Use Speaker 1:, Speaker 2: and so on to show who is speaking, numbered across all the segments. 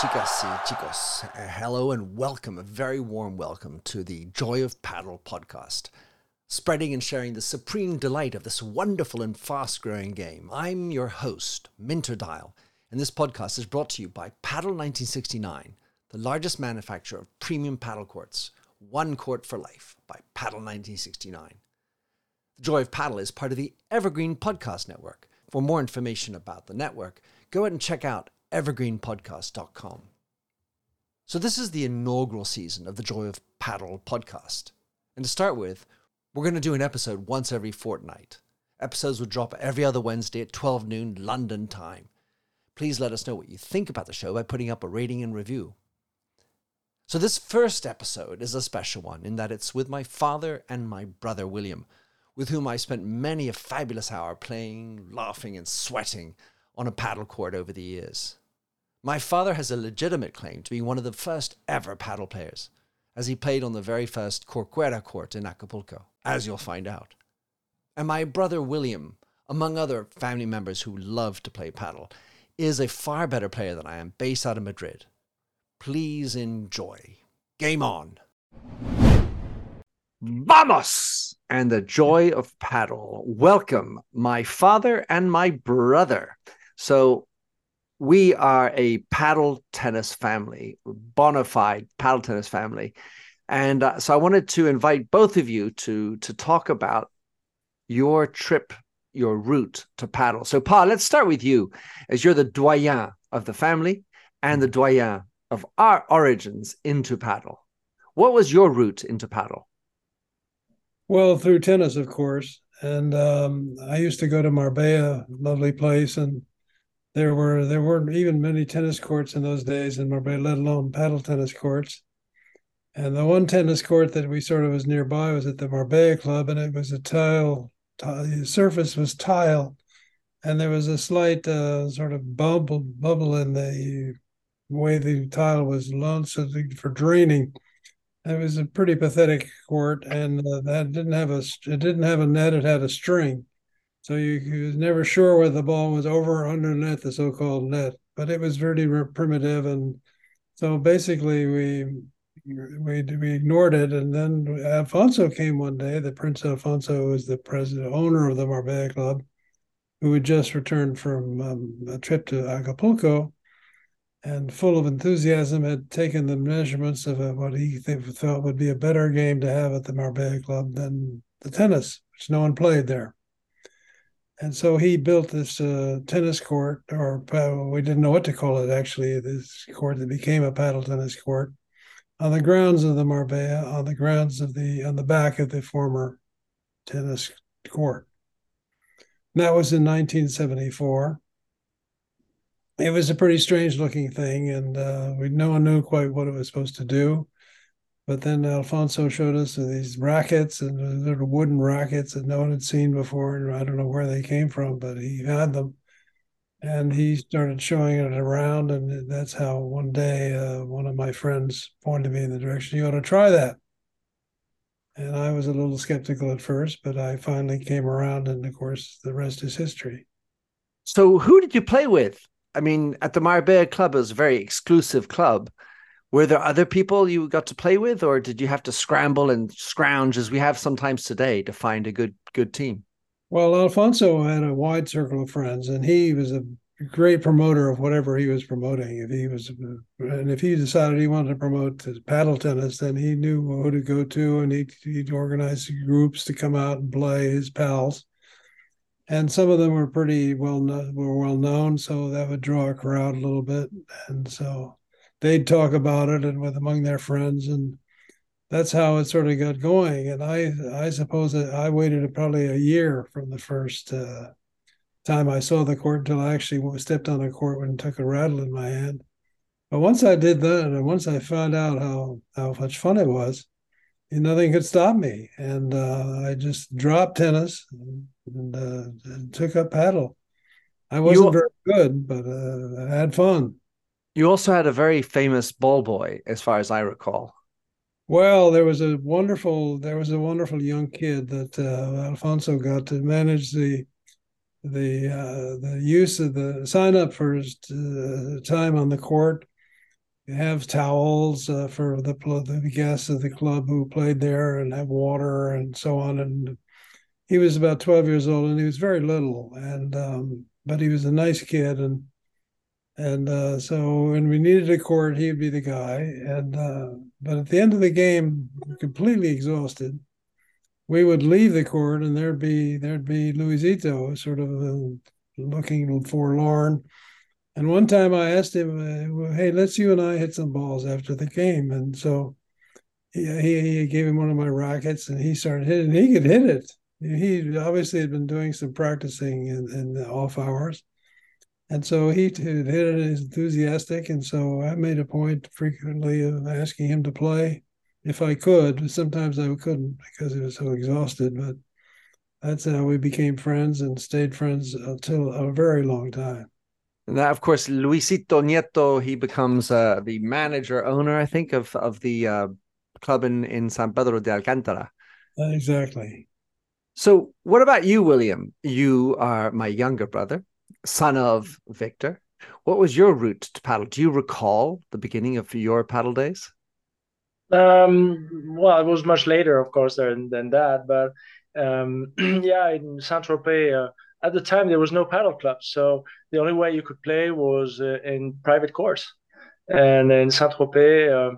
Speaker 1: Chicas y chicos, uh, hello and welcome, a very warm welcome to the Joy of Padel podcast, spreading and sharing the supreme delight of this wonderful and fast growing game. I'm your host, Minter Dial, and this podcast is brought to you by Padel 1969, the largest manufacturer of premium padel courts, one court for life by Padel 1969. The Joy of Padel is part of the Evergreen Podcast Network. For more information about the network, go ahead and check out evergreenpodcast.com. So, this is the inaugural season of the Joy of Padel podcast. And to start with, we're going to do an episode once every fortnight. Episodes will drop every other Wednesday at 12 noon London time. Please let us know what you think about the show by putting up a rating and review. So, this first episode is a special one in that it's with my father and my brother William, with whom I spent many a fabulous hour playing, laughing, and sweating on a padel court over the years. My father has a legitimate claim to be one of the first ever padel players, as he played on the very first Corcuera court in Acapulco, as you'll find out. And my brother William, among other family members who love to play padel, is a far better player than I am, based out of Madrid. Please enjoy. Game on. Vamos! And the joy of padel. Welcome, my father and my brother. So, we are a padel tennis family, bona fide padel tennis family. And uh, so I wanted to invite both of you to to talk about your trip, your route to padel. So, Pa, let's start with you, as you're the doyen of the family and the doyen of our origins into padel. What was your route into padel?
Speaker 2: Well, through tennis, of course. And um, I used to go to Marbella, lovely place, and there were there weren't even many tennis courts in those days in Marbella, let alone padel tennis courts. And the one tennis court that we sort of was nearby was at the Marbella Club, and it was a tile, tile the surface was tile, and there was a slight uh, sort of bubble bubble in the way the tile was launched for draining. It was a pretty pathetic court, and uh, that didn't have a it didn't have a net; it had a string. So you, you was never sure whether the ball was over or underneath the so-called net, but it was very primitive, and so basically we we we ignored it. And then Alfonso came one day. The Prince Alfonso was the president owner of the Marbella Club, who had just returned from um, a trip to Acapulco, and full of enthusiasm had taken the measurements of a, what he th- thought would be a better game to have at the Marbella Club than the tennis, which no one played there. And so he built this uh, tennis court, or we didn't know what to call it actually, this court that became a padel tennis court on the grounds of the Marbella, on the grounds of the, on the back of the former tennis court. And that was in 1974. It was a pretty strange looking thing, and uh, we no one knew quite what it was supposed to do. But then Alfonso showed us these rackets and little wooden rackets that no one had seen before. And I don't know where they came from, but he had them. And he started showing it around. And that's how one day uh, one of my friends pointed me in the direction you ought to try that. And I was a little skeptical at first, but I finally came around. And of course, the rest is history.
Speaker 1: So, who did you play with? I mean, at the Marbella Club, it was a very exclusive club were there other people you got to play with or did you have to scramble and scrounge as we have sometimes today to find a good good team?
Speaker 2: Well alfonso had a wide circle of friends and he was a great promoter of whatever he was promoting. If he was and if he decided he wanted to promote padel tennis then he knew who to go to and he'd, he'd organize groups to come out and play his pals. And some of them were pretty well were well known so that would draw a crowd a little bit. And so they'd talk about it and with among their friends and that's how it sort of got going. And i i suppose that i waited probably a year from the first uh, time i saw the court until i actually stepped on a court and took a rattle in my hand. But once i did that and once i found out how how much fun it was nothing could stop me. And uh, i just dropped tennis and, and, uh, and, took up padel. I wasn't you, very good but uh, i had fun
Speaker 1: you also had a very famous ball boy, as far as I recall.
Speaker 2: Well, there was a wonderful there was a wonderful young kid that uh, Alfonso got to manage the the uh, the use of the sign up for his uh, time on the court, have towels uh, for the the guests of the club who played there, and have water and so on. And he was about twelve years old, and he was very little, and um, but he was a nice kid, and and uh, so when we needed a court, he'd be the guy. And uh, but at the end of the game, completely exhausted, we would leave the court, and there'd be there'd be Luisito, sort of uh, looking forlorn and one time I asked him, uh, "Hey, let's you and I hit some balls after the game." And so he, he, gave him one of my rackets, and he started hitting. He could hit it. He obviously had been doing some practicing in, in the off hours, and so he hit it enthusiastic. And so I made a point frequently of asking him to play if I could. Sometimes I couldn't because he was so exhausted, but that's how we became friends and stayed friends until a very long time.
Speaker 1: And that, of course, Luisito Nieto, he becomes uh, the manager, owner, I think, of of the uh, club in, in San Pedro de Alcantara.
Speaker 2: Exactly.
Speaker 1: So, what about you, William? You are my younger brother, son of Victor. What was your route to padel? Do you recall the beginning of your padel days?
Speaker 3: Um, well, it was much later, of course, than, than that. But um, yeah, in Saint Tropez, uh, at the time there was no padel club, so the only way you could play was uh, in private courts. And in Saint Tropez, uh,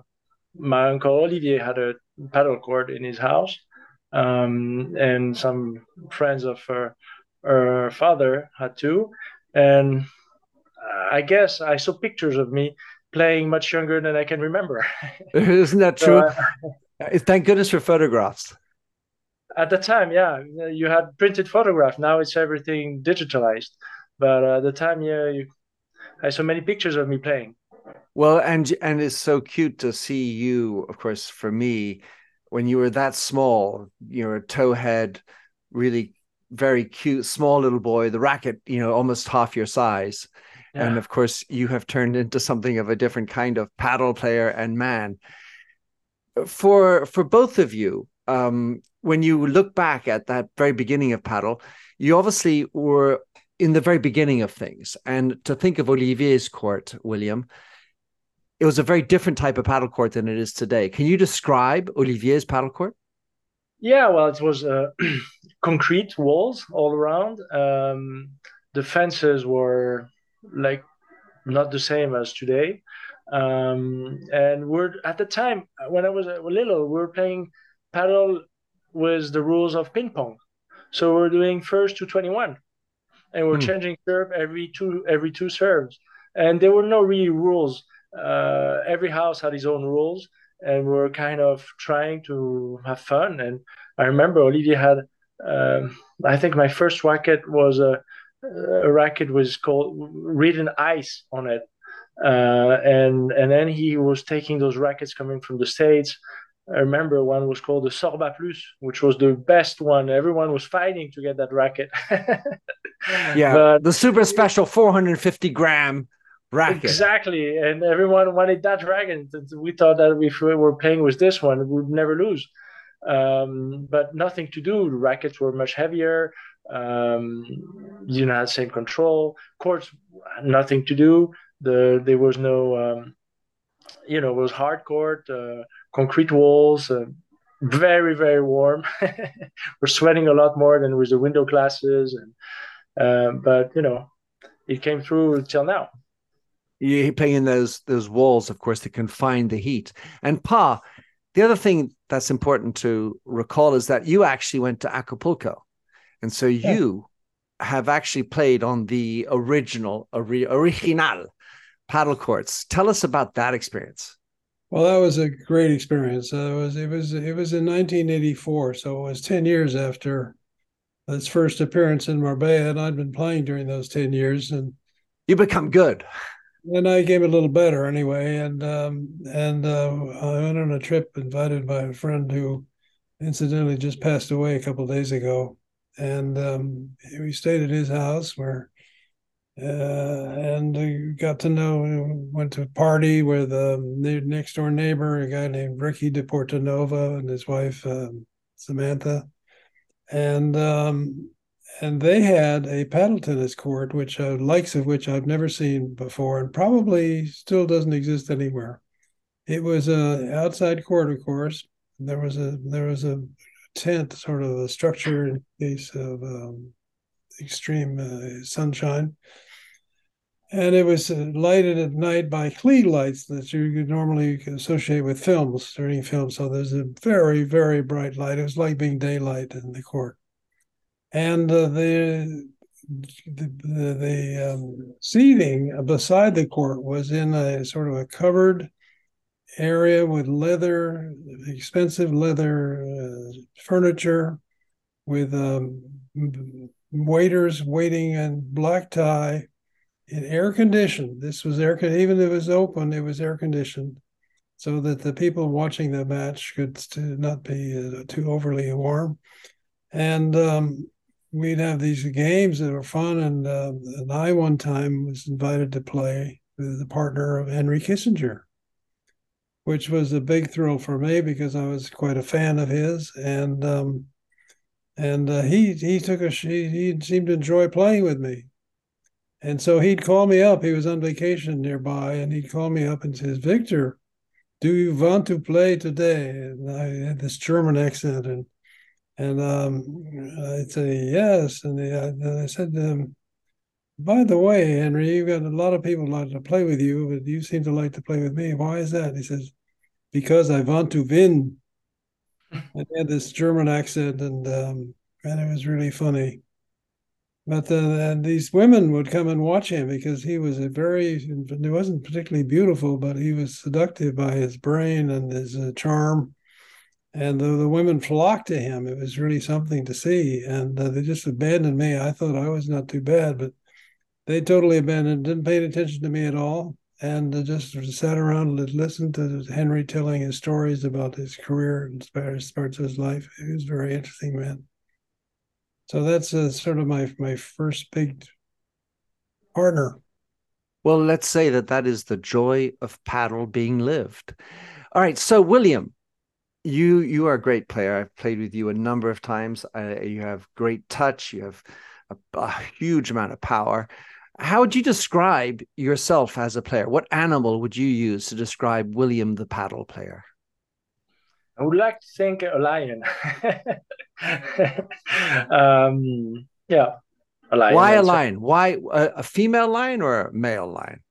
Speaker 3: my uncle Olivier had a padel court in his house, um, and some friends of her, her father had too. And I guess I saw pictures of me playing much younger than I can remember.
Speaker 1: Isn't that true? So, uh, Thank goodness for photographs
Speaker 3: at the time, yeah, you had printed photograph. Now it's everything digitalized. But uh, at the time, yeah, you, I saw many pictures of me playing.
Speaker 1: Well, and and it's so cute to see you. Of course, for me, when you were that small, you're a towhead, really very cute, small little boy. The racket, you know, almost half your size. Yeah. And of course, you have turned into something of a different kind of padel player and man. For for both of you, um, when you look back at that very beginning of padel, you obviously were in the very beginning of things. And to think of Olivier's court, William, it was a very different type of padel court than it is today. Can you describe Olivier's padel court?
Speaker 3: Yeah, well, it was uh, concrete walls all around. Um, the fences were like not the same as today. Um, and we're at the time when I was little, we were playing padel with the rules of ping pong. So we're doing first to 21 and we're hmm. changing serve every two every two serves. And there were no really rules. Uh, every house had its own rules and we're kind of trying to have fun. And I remember Olivier had, um, I think my first racket was a, a racket was called written ice on it. Uh, and and then he was taking those rackets coming from the states I remember one was called the Sorba Plus, which was the best one. Everyone was fighting to get that racket.
Speaker 1: yeah, but, the super special 450 gram racket.
Speaker 3: Exactly, and everyone wanted that racket. We thought that if we were playing with this one, we would never lose. Um, but nothing to do. The rackets were much heavier. Um, you didn't same control. Courts, nothing to do. The there was no, um, you know, it was hard court. Uh, concrete walls, uh, very very warm. We're sweating a lot more than with the window glasses, and uh, but you know, it came through till now.
Speaker 1: You're playing those those walls, of course, to confine the heat. And Pa, the other thing that's important to recall is that you actually went to Acapulco, and so yeah. you have actually played on the original original padel courts. Tell us about that experience.
Speaker 2: Well, that was a great experience. Uh, it was it was it was in 1984, so it was 10 years after its first appearance in Marbella, and I'd been playing during those 10 years. And
Speaker 1: you become good.
Speaker 2: And I came a little better anyway. And um, and uh, I went on a trip invited by a friend who, incidentally, just passed away a couple days ago. And um, we stayed at his house where uh, and got to know went to a party with um, the next door neighbor a guy named ricky de portanova and his wife um, samantha and um, and they had a padel tennis court, which uh, likes of which I've never seen before, and probably still doesn't exist anywhere. It was a outside court, of course. There was a there was a tent, sort of a structure in case of um, extreme uh, sunshine, and it was uh, lighted at night by Klieg lights that you normally associate with films during films. So there's a very very bright light. It was like being daylight in the court and uh, the the, the, the um, seating beside the court was in a sort of a covered area with leather, expensive leather uh, furniture, with um, waiters waiting in black tie, in air conditioned. This was air even if it was open, it was air conditioned, so that the people watching the match could not be uh, too overly warm. And um, we'd have these games that were fun. And, uh, and I, one time, was invited to play with the partner of Henry Kissinger, which was a big thrill for me because I was quite a fan of his. And um, and uh, he he took a he, he seemed to enjoy playing with me. And so he'd call me up. He was on vacation nearby, and he'd call me up and says, "Victor, do you want to play today?" And I had this German accent, and and um, I'd say yes. And, and I said, to him, by the way, Henry, you've got a lot of people like to play with you, but you seem to like to play with me. Why is that? he says, because I want to win. and he had this German accent, and um, and it was really funny. But uh, these women would come and watch him because he was a very, he wasn't particularly beautiful, but he was seductive by his brain and his uh, charm and the, the women flocked to him. It was really something to see, and uh, they just abandoned me. I thought I was not too bad, but they totally abandoned, didn't pay attention to me at all, and uh, just sat around and listened to Henry telling his stories about his career and parts of his life. He was a very interesting man. So that's uh, sort of my my first big partner.
Speaker 1: Well, let's say that that is the joy of padel being lived. All right, so William, you you are a great player. I've played with you a number of times. Uh, you have great touch. You have a, a, huge amount of power. How would you describe yourself as a player? What animal would you use to describe William the padel player?
Speaker 3: I would like to think a lion. um, yeah,
Speaker 1: a lion. Why a lion? Why a, a female lion or a male lion?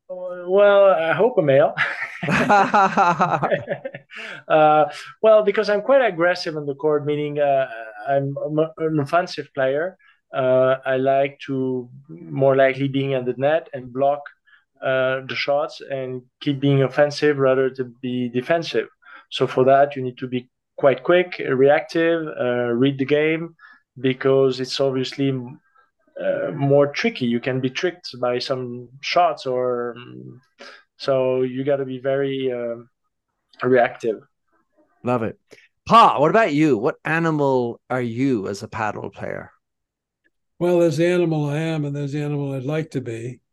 Speaker 3: Well, I hope a male. uh, well, because I'm quite aggressive on the court, meaning uh, I'm an offensive player. Uh, I like to more likely being at the net and block uh, the shots and keep being offensive rather to be defensive. So for that, you need to be quite quick, reactive, uh, read the game, because it's obviously uh, more tricky. You can be tricked by some shots, or um, so you got to be very uh, reactive.
Speaker 1: Love it, Pa. What about you? What animal are you as a padel player?
Speaker 2: Well, there's the animal I am, and there's the animal I'd like to be.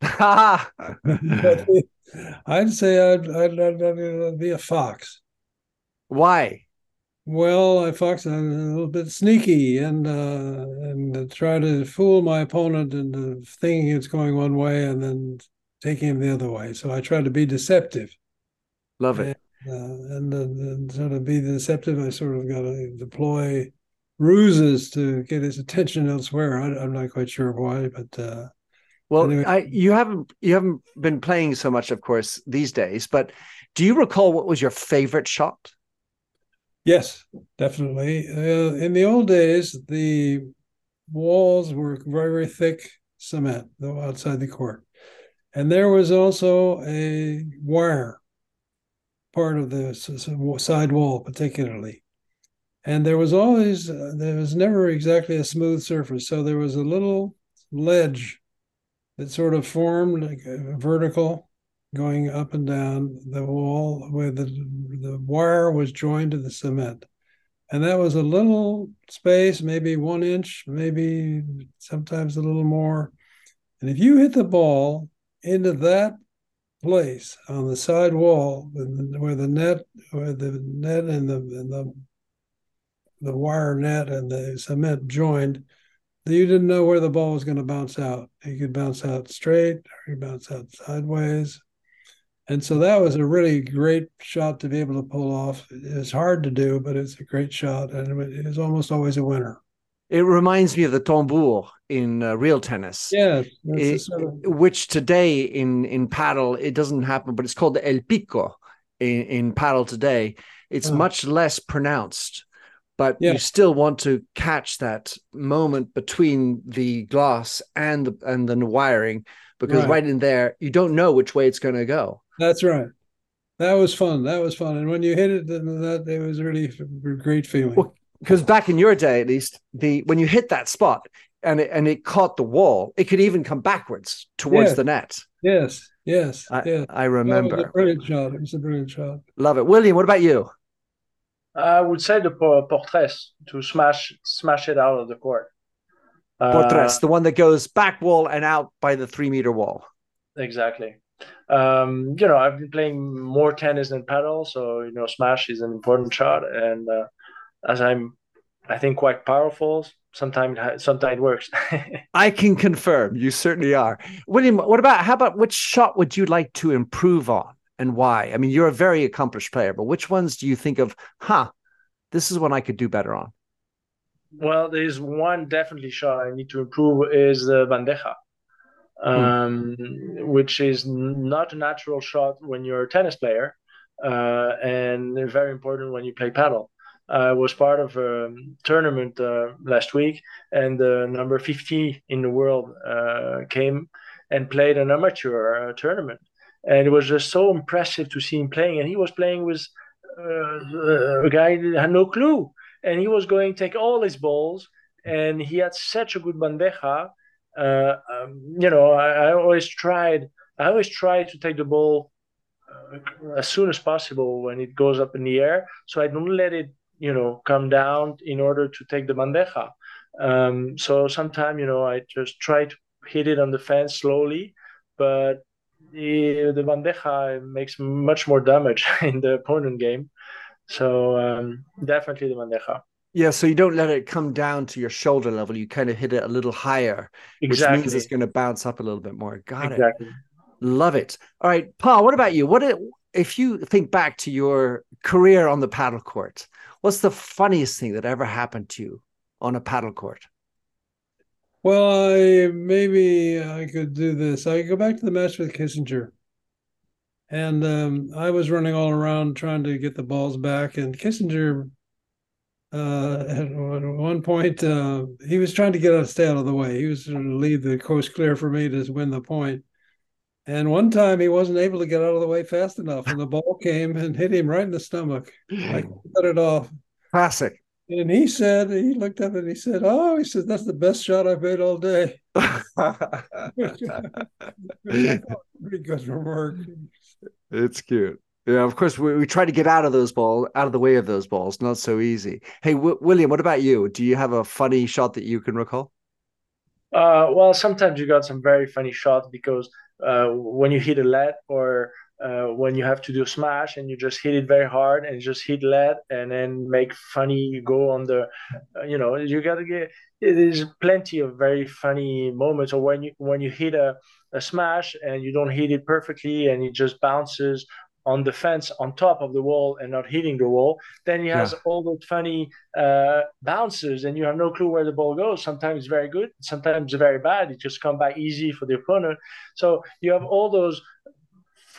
Speaker 2: I'd say I'd, I'd, I'd, I'd be a fox.
Speaker 1: Why?
Speaker 2: Well, I fox a little bit sneaky and uh, and try to fool my opponent into thinking it's going one way and then taking him the other way. So I try to be deceptive.
Speaker 1: Love it.
Speaker 2: And, uh, and, and sort of be deceptive. I sort of got to deploy ruses to get his attention elsewhere. I, am not quite sure why, but uh,
Speaker 1: well, anyway. I, you haven't you haven't been playing so much, of course, these days. But do you recall what was your favorite shot?
Speaker 2: Yes, definitely. Uh, in the old days, the walls were very, very thick cement though outside the court. And there was also a wire part of the side wall, particularly. And there was always, uh, there was never exactly a smooth surface. So there was a little ledge that sort of formed like a vertical going up and down the wall where the, the wire was joined to the cement. And that was a little space, maybe one inch, maybe sometimes a little more. And if you hit the ball into that place on the side wall where the net, where the net and the, and the the wire net and the cement joined, you didn't know where the ball was going to bounce out. He could bounce out straight or he bounce out sideways. And so that was a really great shot to be able to pull off. It's hard to do, but it's a great shot, and it is almost always a winner.
Speaker 1: It reminds me of the tambour in uh, real tennis.
Speaker 2: Yes,
Speaker 1: it, sort of... which today in in padel it doesn't happen, but it's called the el pico in, in padel today. It's oh. much less pronounced, but yeah. you still want to catch that moment between the glass and the, and the wiring because right. right in there you don't know which way it's going to go.
Speaker 2: That's right. That was fun. That was fun. And when you hit it, that it was really a great feeling.
Speaker 1: Well, because back in your day, at least, the when you hit that spot and it, and it caught the wall, it could even come backwards towards
Speaker 2: yes.
Speaker 1: the net.
Speaker 2: Yes, yes,
Speaker 1: I,
Speaker 2: yes.
Speaker 1: I remember.
Speaker 2: It was a brilliant shot. It was a brilliant shot.
Speaker 1: Love it, William. What about you?
Speaker 3: I would say the por tres to smash smash it out of the court.
Speaker 1: Por tres, uh, the one that goes back wall and out by the three meter wall.
Speaker 3: Exactly um, you know, I've been playing more tennis than padel, so you know, smash is an important shot. And uh, as I'm, I think, quite powerful. Sometimes, sometimes it works.
Speaker 1: I can confirm you certainly are, William. What about how about which shot would you like to improve on and why? I mean, you're a very accomplished player, but which ones do you think of? Huh, this is one I could do better on.
Speaker 3: Well, there's one definitely shot I need to improve is the bandeja. Um, mm. which is not a natural shot when you're a tennis player, uh, and very important when you play padel. I was part of a tournament uh, last week, and the number 50 in the world uh, came and played an amateur uh, tournament. And it was just so impressive to see him playing. And he was playing with uh, a guy that had no clue. And he was going to take all his balls, and he had such a good bandeja uh, um, you know, I, I, always tried. I always try to take the ball uh, as soon as possible when it goes up in the air, so I don't let it, you know, come down in order to take the bandeja. Um, so sometimes, you know, I just try to hit it on the fence slowly, but the, the bandeja makes much more damage in the opponent game. So um, definitely the bandeja.
Speaker 1: Yeah, so you don't let it come down to your shoulder level. You kind of hit it a little higher,
Speaker 3: exactly.
Speaker 1: which means it's going to bounce up a little bit more. Got
Speaker 3: exactly.
Speaker 1: it. Love it. All right, Paul. What about you? What if you think back to your career on the padel court? What's the funniest thing that ever happened to you on a padel court?
Speaker 2: Well, I maybe I could do this. I could go back to the match with Kissinger, and um, I was running all around trying to get the balls back, and Kissinger uh, at one point, uh, he was trying to get us stay out of the way. He was trying to leave the coast clear for me to win the point. And one time he wasn't able to get out of the way fast enough, and the ball came and hit him right in the stomach. I cut it off.
Speaker 1: Classic.
Speaker 2: And he said, he looked up and he said, "Oh, he said that's the best shot I've made all day." Pretty good remark.
Speaker 1: It's cute. Yeah, of course, we, we try to get out of those balls, out of the way of those balls. Not so easy. Hey, w- William, what about you? Do you have a funny shot that you can recall?
Speaker 3: Uh, well, sometimes you got some very funny shots because uh, when you hit a lead or uh, when you have to do a smash and you just hit it very hard and just hit lead and then make funny go on the, uh, you know, you gotta get. There's plenty of very funny moments, or when you when you hit a a smash and you don't hit it perfectly and it just bounces on the fence on top of the wall and not hitting the wall, then he has yeah. all those funny uh, bounces and you have no clue where the ball goes. Sometimes very good, sometimes very bad. It just come back easy for the opponent. So you have all those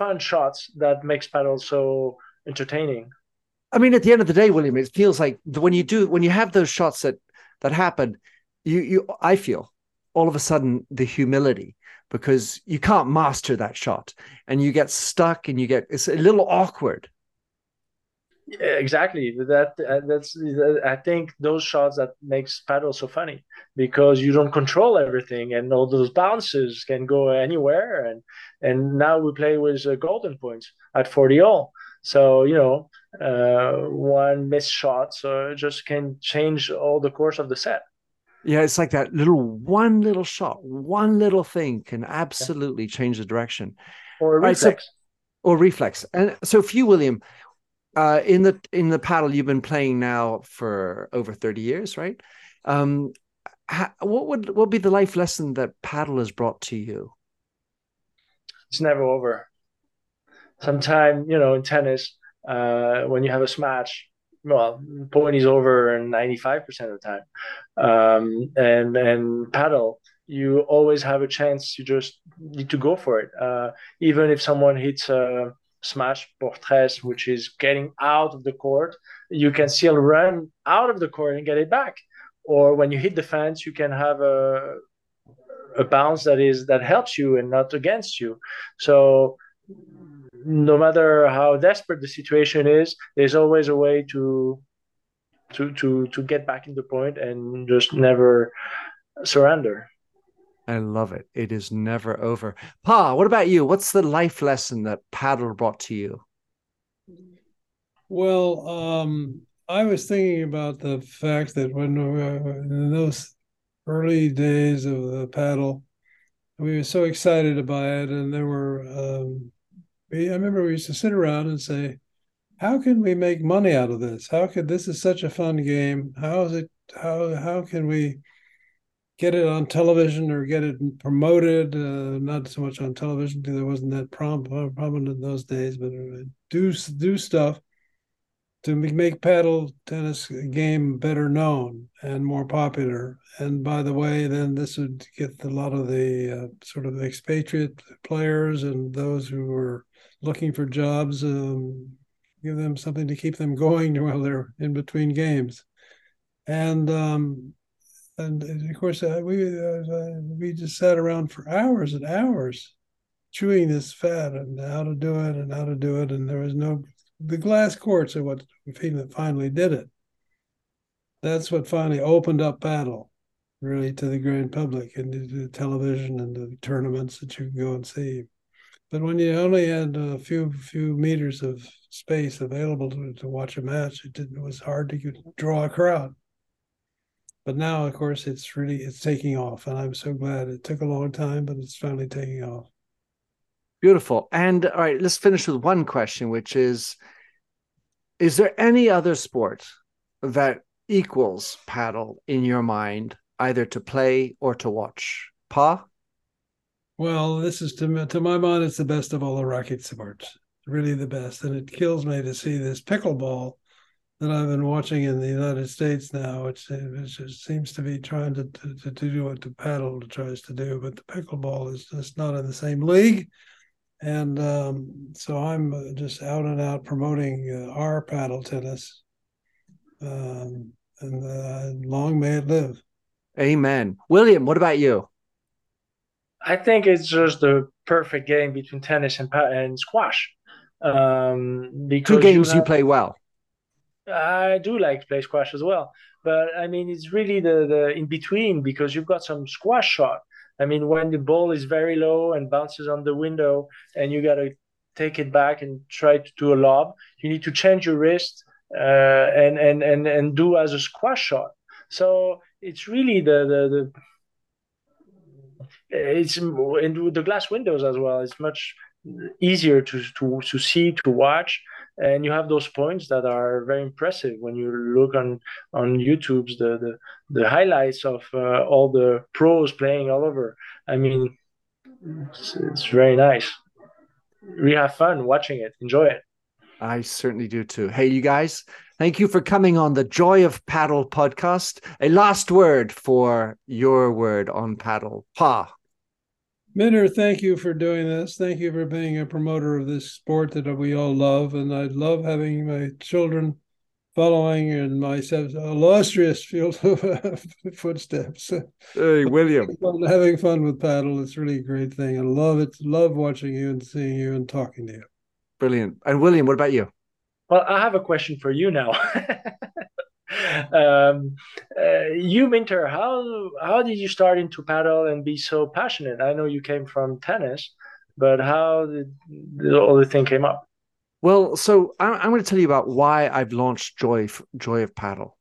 Speaker 3: fun shots that makes padel so entertaining.
Speaker 1: I mean, at the end of the day, William, it feels like when you do when you have those shots that that happen, you you I feel all of a sudden the humility because you can't master that shot and you get stuck and you get it's a little awkward
Speaker 3: yeah, exactly that uh, that's uh, i think those shots that makes padel so funny because you don't control everything and all those bounces can go anywhere and and now we play with uh, golden points at 40 all so you know uh, one missed shot so just can change all the course of the set
Speaker 1: yeah, it's like that little one little shot, one little thing can absolutely change the direction.
Speaker 3: Or reflex. Right, so,
Speaker 1: or reflex. And so for you, William, uh, in the in the padel you've been playing now for over 30 years, right? Um, what would what would be the life lesson that padel has brought to you?
Speaker 3: It's never over. Sometimes, you know, in tennis, uh, when you have a smash, well, point is over 95% of the time. Um, and and paddle, you always have a chance. You just need to go for it. Uh, even if someone hits a smash por tres, which is getting out of the court, you can still run out of the court and get it back. Or when you hit the fence, you can have a a bounce that is that helps you and not against you. So no matter how desperate the situation is, there's always a way to to to to get back in the point and just never surrender.
Speaker 1: I love it. It is never over. Pa, what about you? What's the life lesson that padel brought to you?
Speaker 2: Well, um, I was thinking about the fact that when we, in those early days of the padel, we were so excited about it, and there were um, I remember we used to sit around and say, how can we make money out of this? How could this is such a fun game? How is it? How how can we get it on television or get it promoted? Uh, not so much on television because it wasn't that prominent in those days, but uh, do do stuff to make padel tennis game better known and more popular. And by the way, then this would get a lot of the uh, sort of expatriate players and those who were looking for jobs, um, give them something to keep them going while they're in between games. And um, and of course, uh, we uh, we just sat around for hours and hours, chewing this fat and how to do it and how to do it. And there was no the glass courts are what finally did it. That's what finally opened up padel, really, to the grand public and the television and the tournaments that you can go and see. But when you only had a few few meters of space available to, to watch a match, it, didn't, it was hard to draw a crowd. But now, of course, it's really it's taking off, and I'm so glad. It took a long time, but it's finally taking off.
Speaker 1: Beautiful. And all right, let's finish with one question, which is: Is there any other sport that equals padel in your mind, either to play or to watch? Pa.
Speaker 2: Well, this is to to my mind, it's the best of all the racket sports. Really, the best, and it kills me to see this pickleball that I've been watching in the United States now, which, which seems to be trying to, to, to do what the padel tries to do, but the pickleball is just not in the same league. And um, so I'm just out and out promoting uh, our padel tennis. Um, and uh, long may it live.
Speaker 1: Amen. William, what about you?
Speaker 3: I think it's just the perfect game between tennis and and squash. Um,
Speaker 1: because two games you, have, you, play well.
Speaker 3: I do like play squash as well, but I mean it's really the the in between because you've got some squash shot. I mean when the ball is very low and bounces on the window, and you got to take it back and try to do a lob. You need to change your wrist uh, and and and and do as a squash shot. So it's really the the, the it's in the glass windows as well. It's much easier to to to see to watch, and you have those points that are very impressive when you look on on YouTube's the the, the highlights of uh, all the pros playing all over. I mean, it's, it's very nice. We have fun watching it. Enjoy it.
Speaker 1: I certainly do too. Hey, you guys, thank you for coming on the Joy of Padel podcast. A last word for your word on paddle. Pa.
Speaker 2: Minter, thank you for doing this. Thank you for being a promoter of this sport that we all love. And I love having my children following in my illustrious field of footsteps.
Speaker 1: Hey, William.
Speaker 2: having fun with padel. It's really a great thing. I love it. Love watching you and seeing you and talking to you.
Speaker 1: Brilliant. And William, what about you?
Speaker 3: Well, I have a question for you now. um, uh, you, Minter, how how did you start into padel and be so passionate? I know you came from tennis, but how did the whole thing came up?
Speaker 1: Well, so I'm, I'm going to tell you about why I've launched Joy Joy of Padel.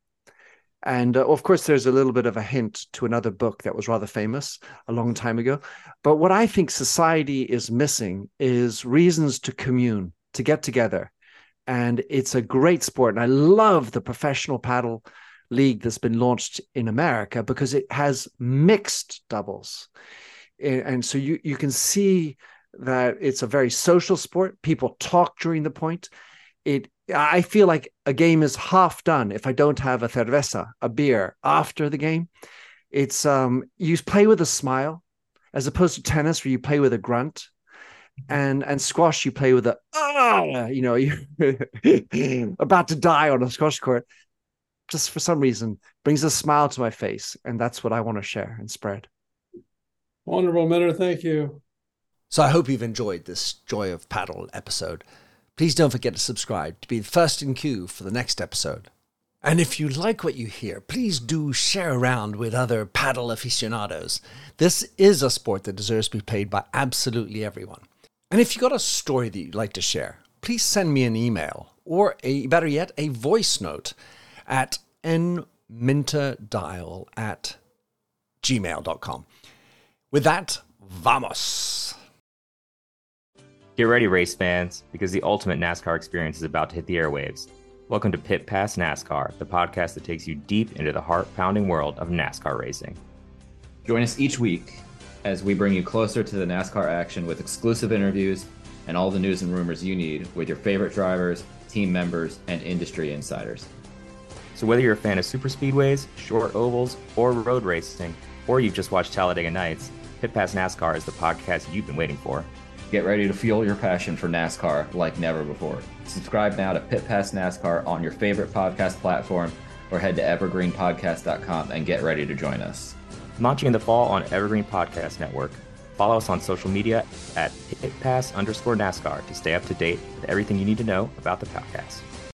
Speaker 1: And uh, of course, there's a little bit of a hint to another book that was rather famous a long time ago. But what I think society is missing is reasons to commune, to get together, and it's a great sport. And I love the professional padel league that's been launched in America because it has mixed doubles. And so you, you can see that it's a very social sport. People talk during the point. It I feel like a game is half done if I don't have a cerveza, a beer after the game. It's um you play with a smile as opposed to tennis where you play with a grunt and and squash you play with a ah you know you're about to die on a squash court. Just for some reason brings a smile to my face and that's what i want to share and spread.
Speaker 2: Wonderful Minter thank you.
Speaker 1: So i hope you've enjoyed this joy of padel episode. Please don't forget to subscribe to be the first in queue for the next episode. And if you like what you hear, please do share around with other padel aficionados. This is a sport that deserves to be played by absolutely everyone. And if you got a story that you'd like to share, please send me an email or a better yet, a voice note at nminterdial at gmail.com. With that, vamos!
Speaker 4: Get ready, race fans, because the ultimate NASCAR experience is about to hit the airwaves. Welcome to Pit Pass NASCAR, the podcast that takes you deep into the heart pounding world of NASCAR racing.
Speaker 5: Join us each week as we bring you closer to the NASCAR action with exclusive interviews and all the news and rumors you need with your favorite drivers, team members, and industry insiders.
Speaker 4: So, whether you're a fan of super speedways, short ovals, or road racing, or you've just watched Talladega Nights, Pit Pass NASCAR is the podcast you've been waiting for.
Speaker 5: Get ready to fuel your passion for NASCAR like never before. Subscribe now to Pit Pass NASCAR on your favorite podcast platform or head to evergreenpodcast.com and get ready to join us
Speaker 4: launching in the fall on Evergreen Podcast Network. Follow us on social media at pitpass underscore NASCAR to stay up to date with everything you need to know about the podcast.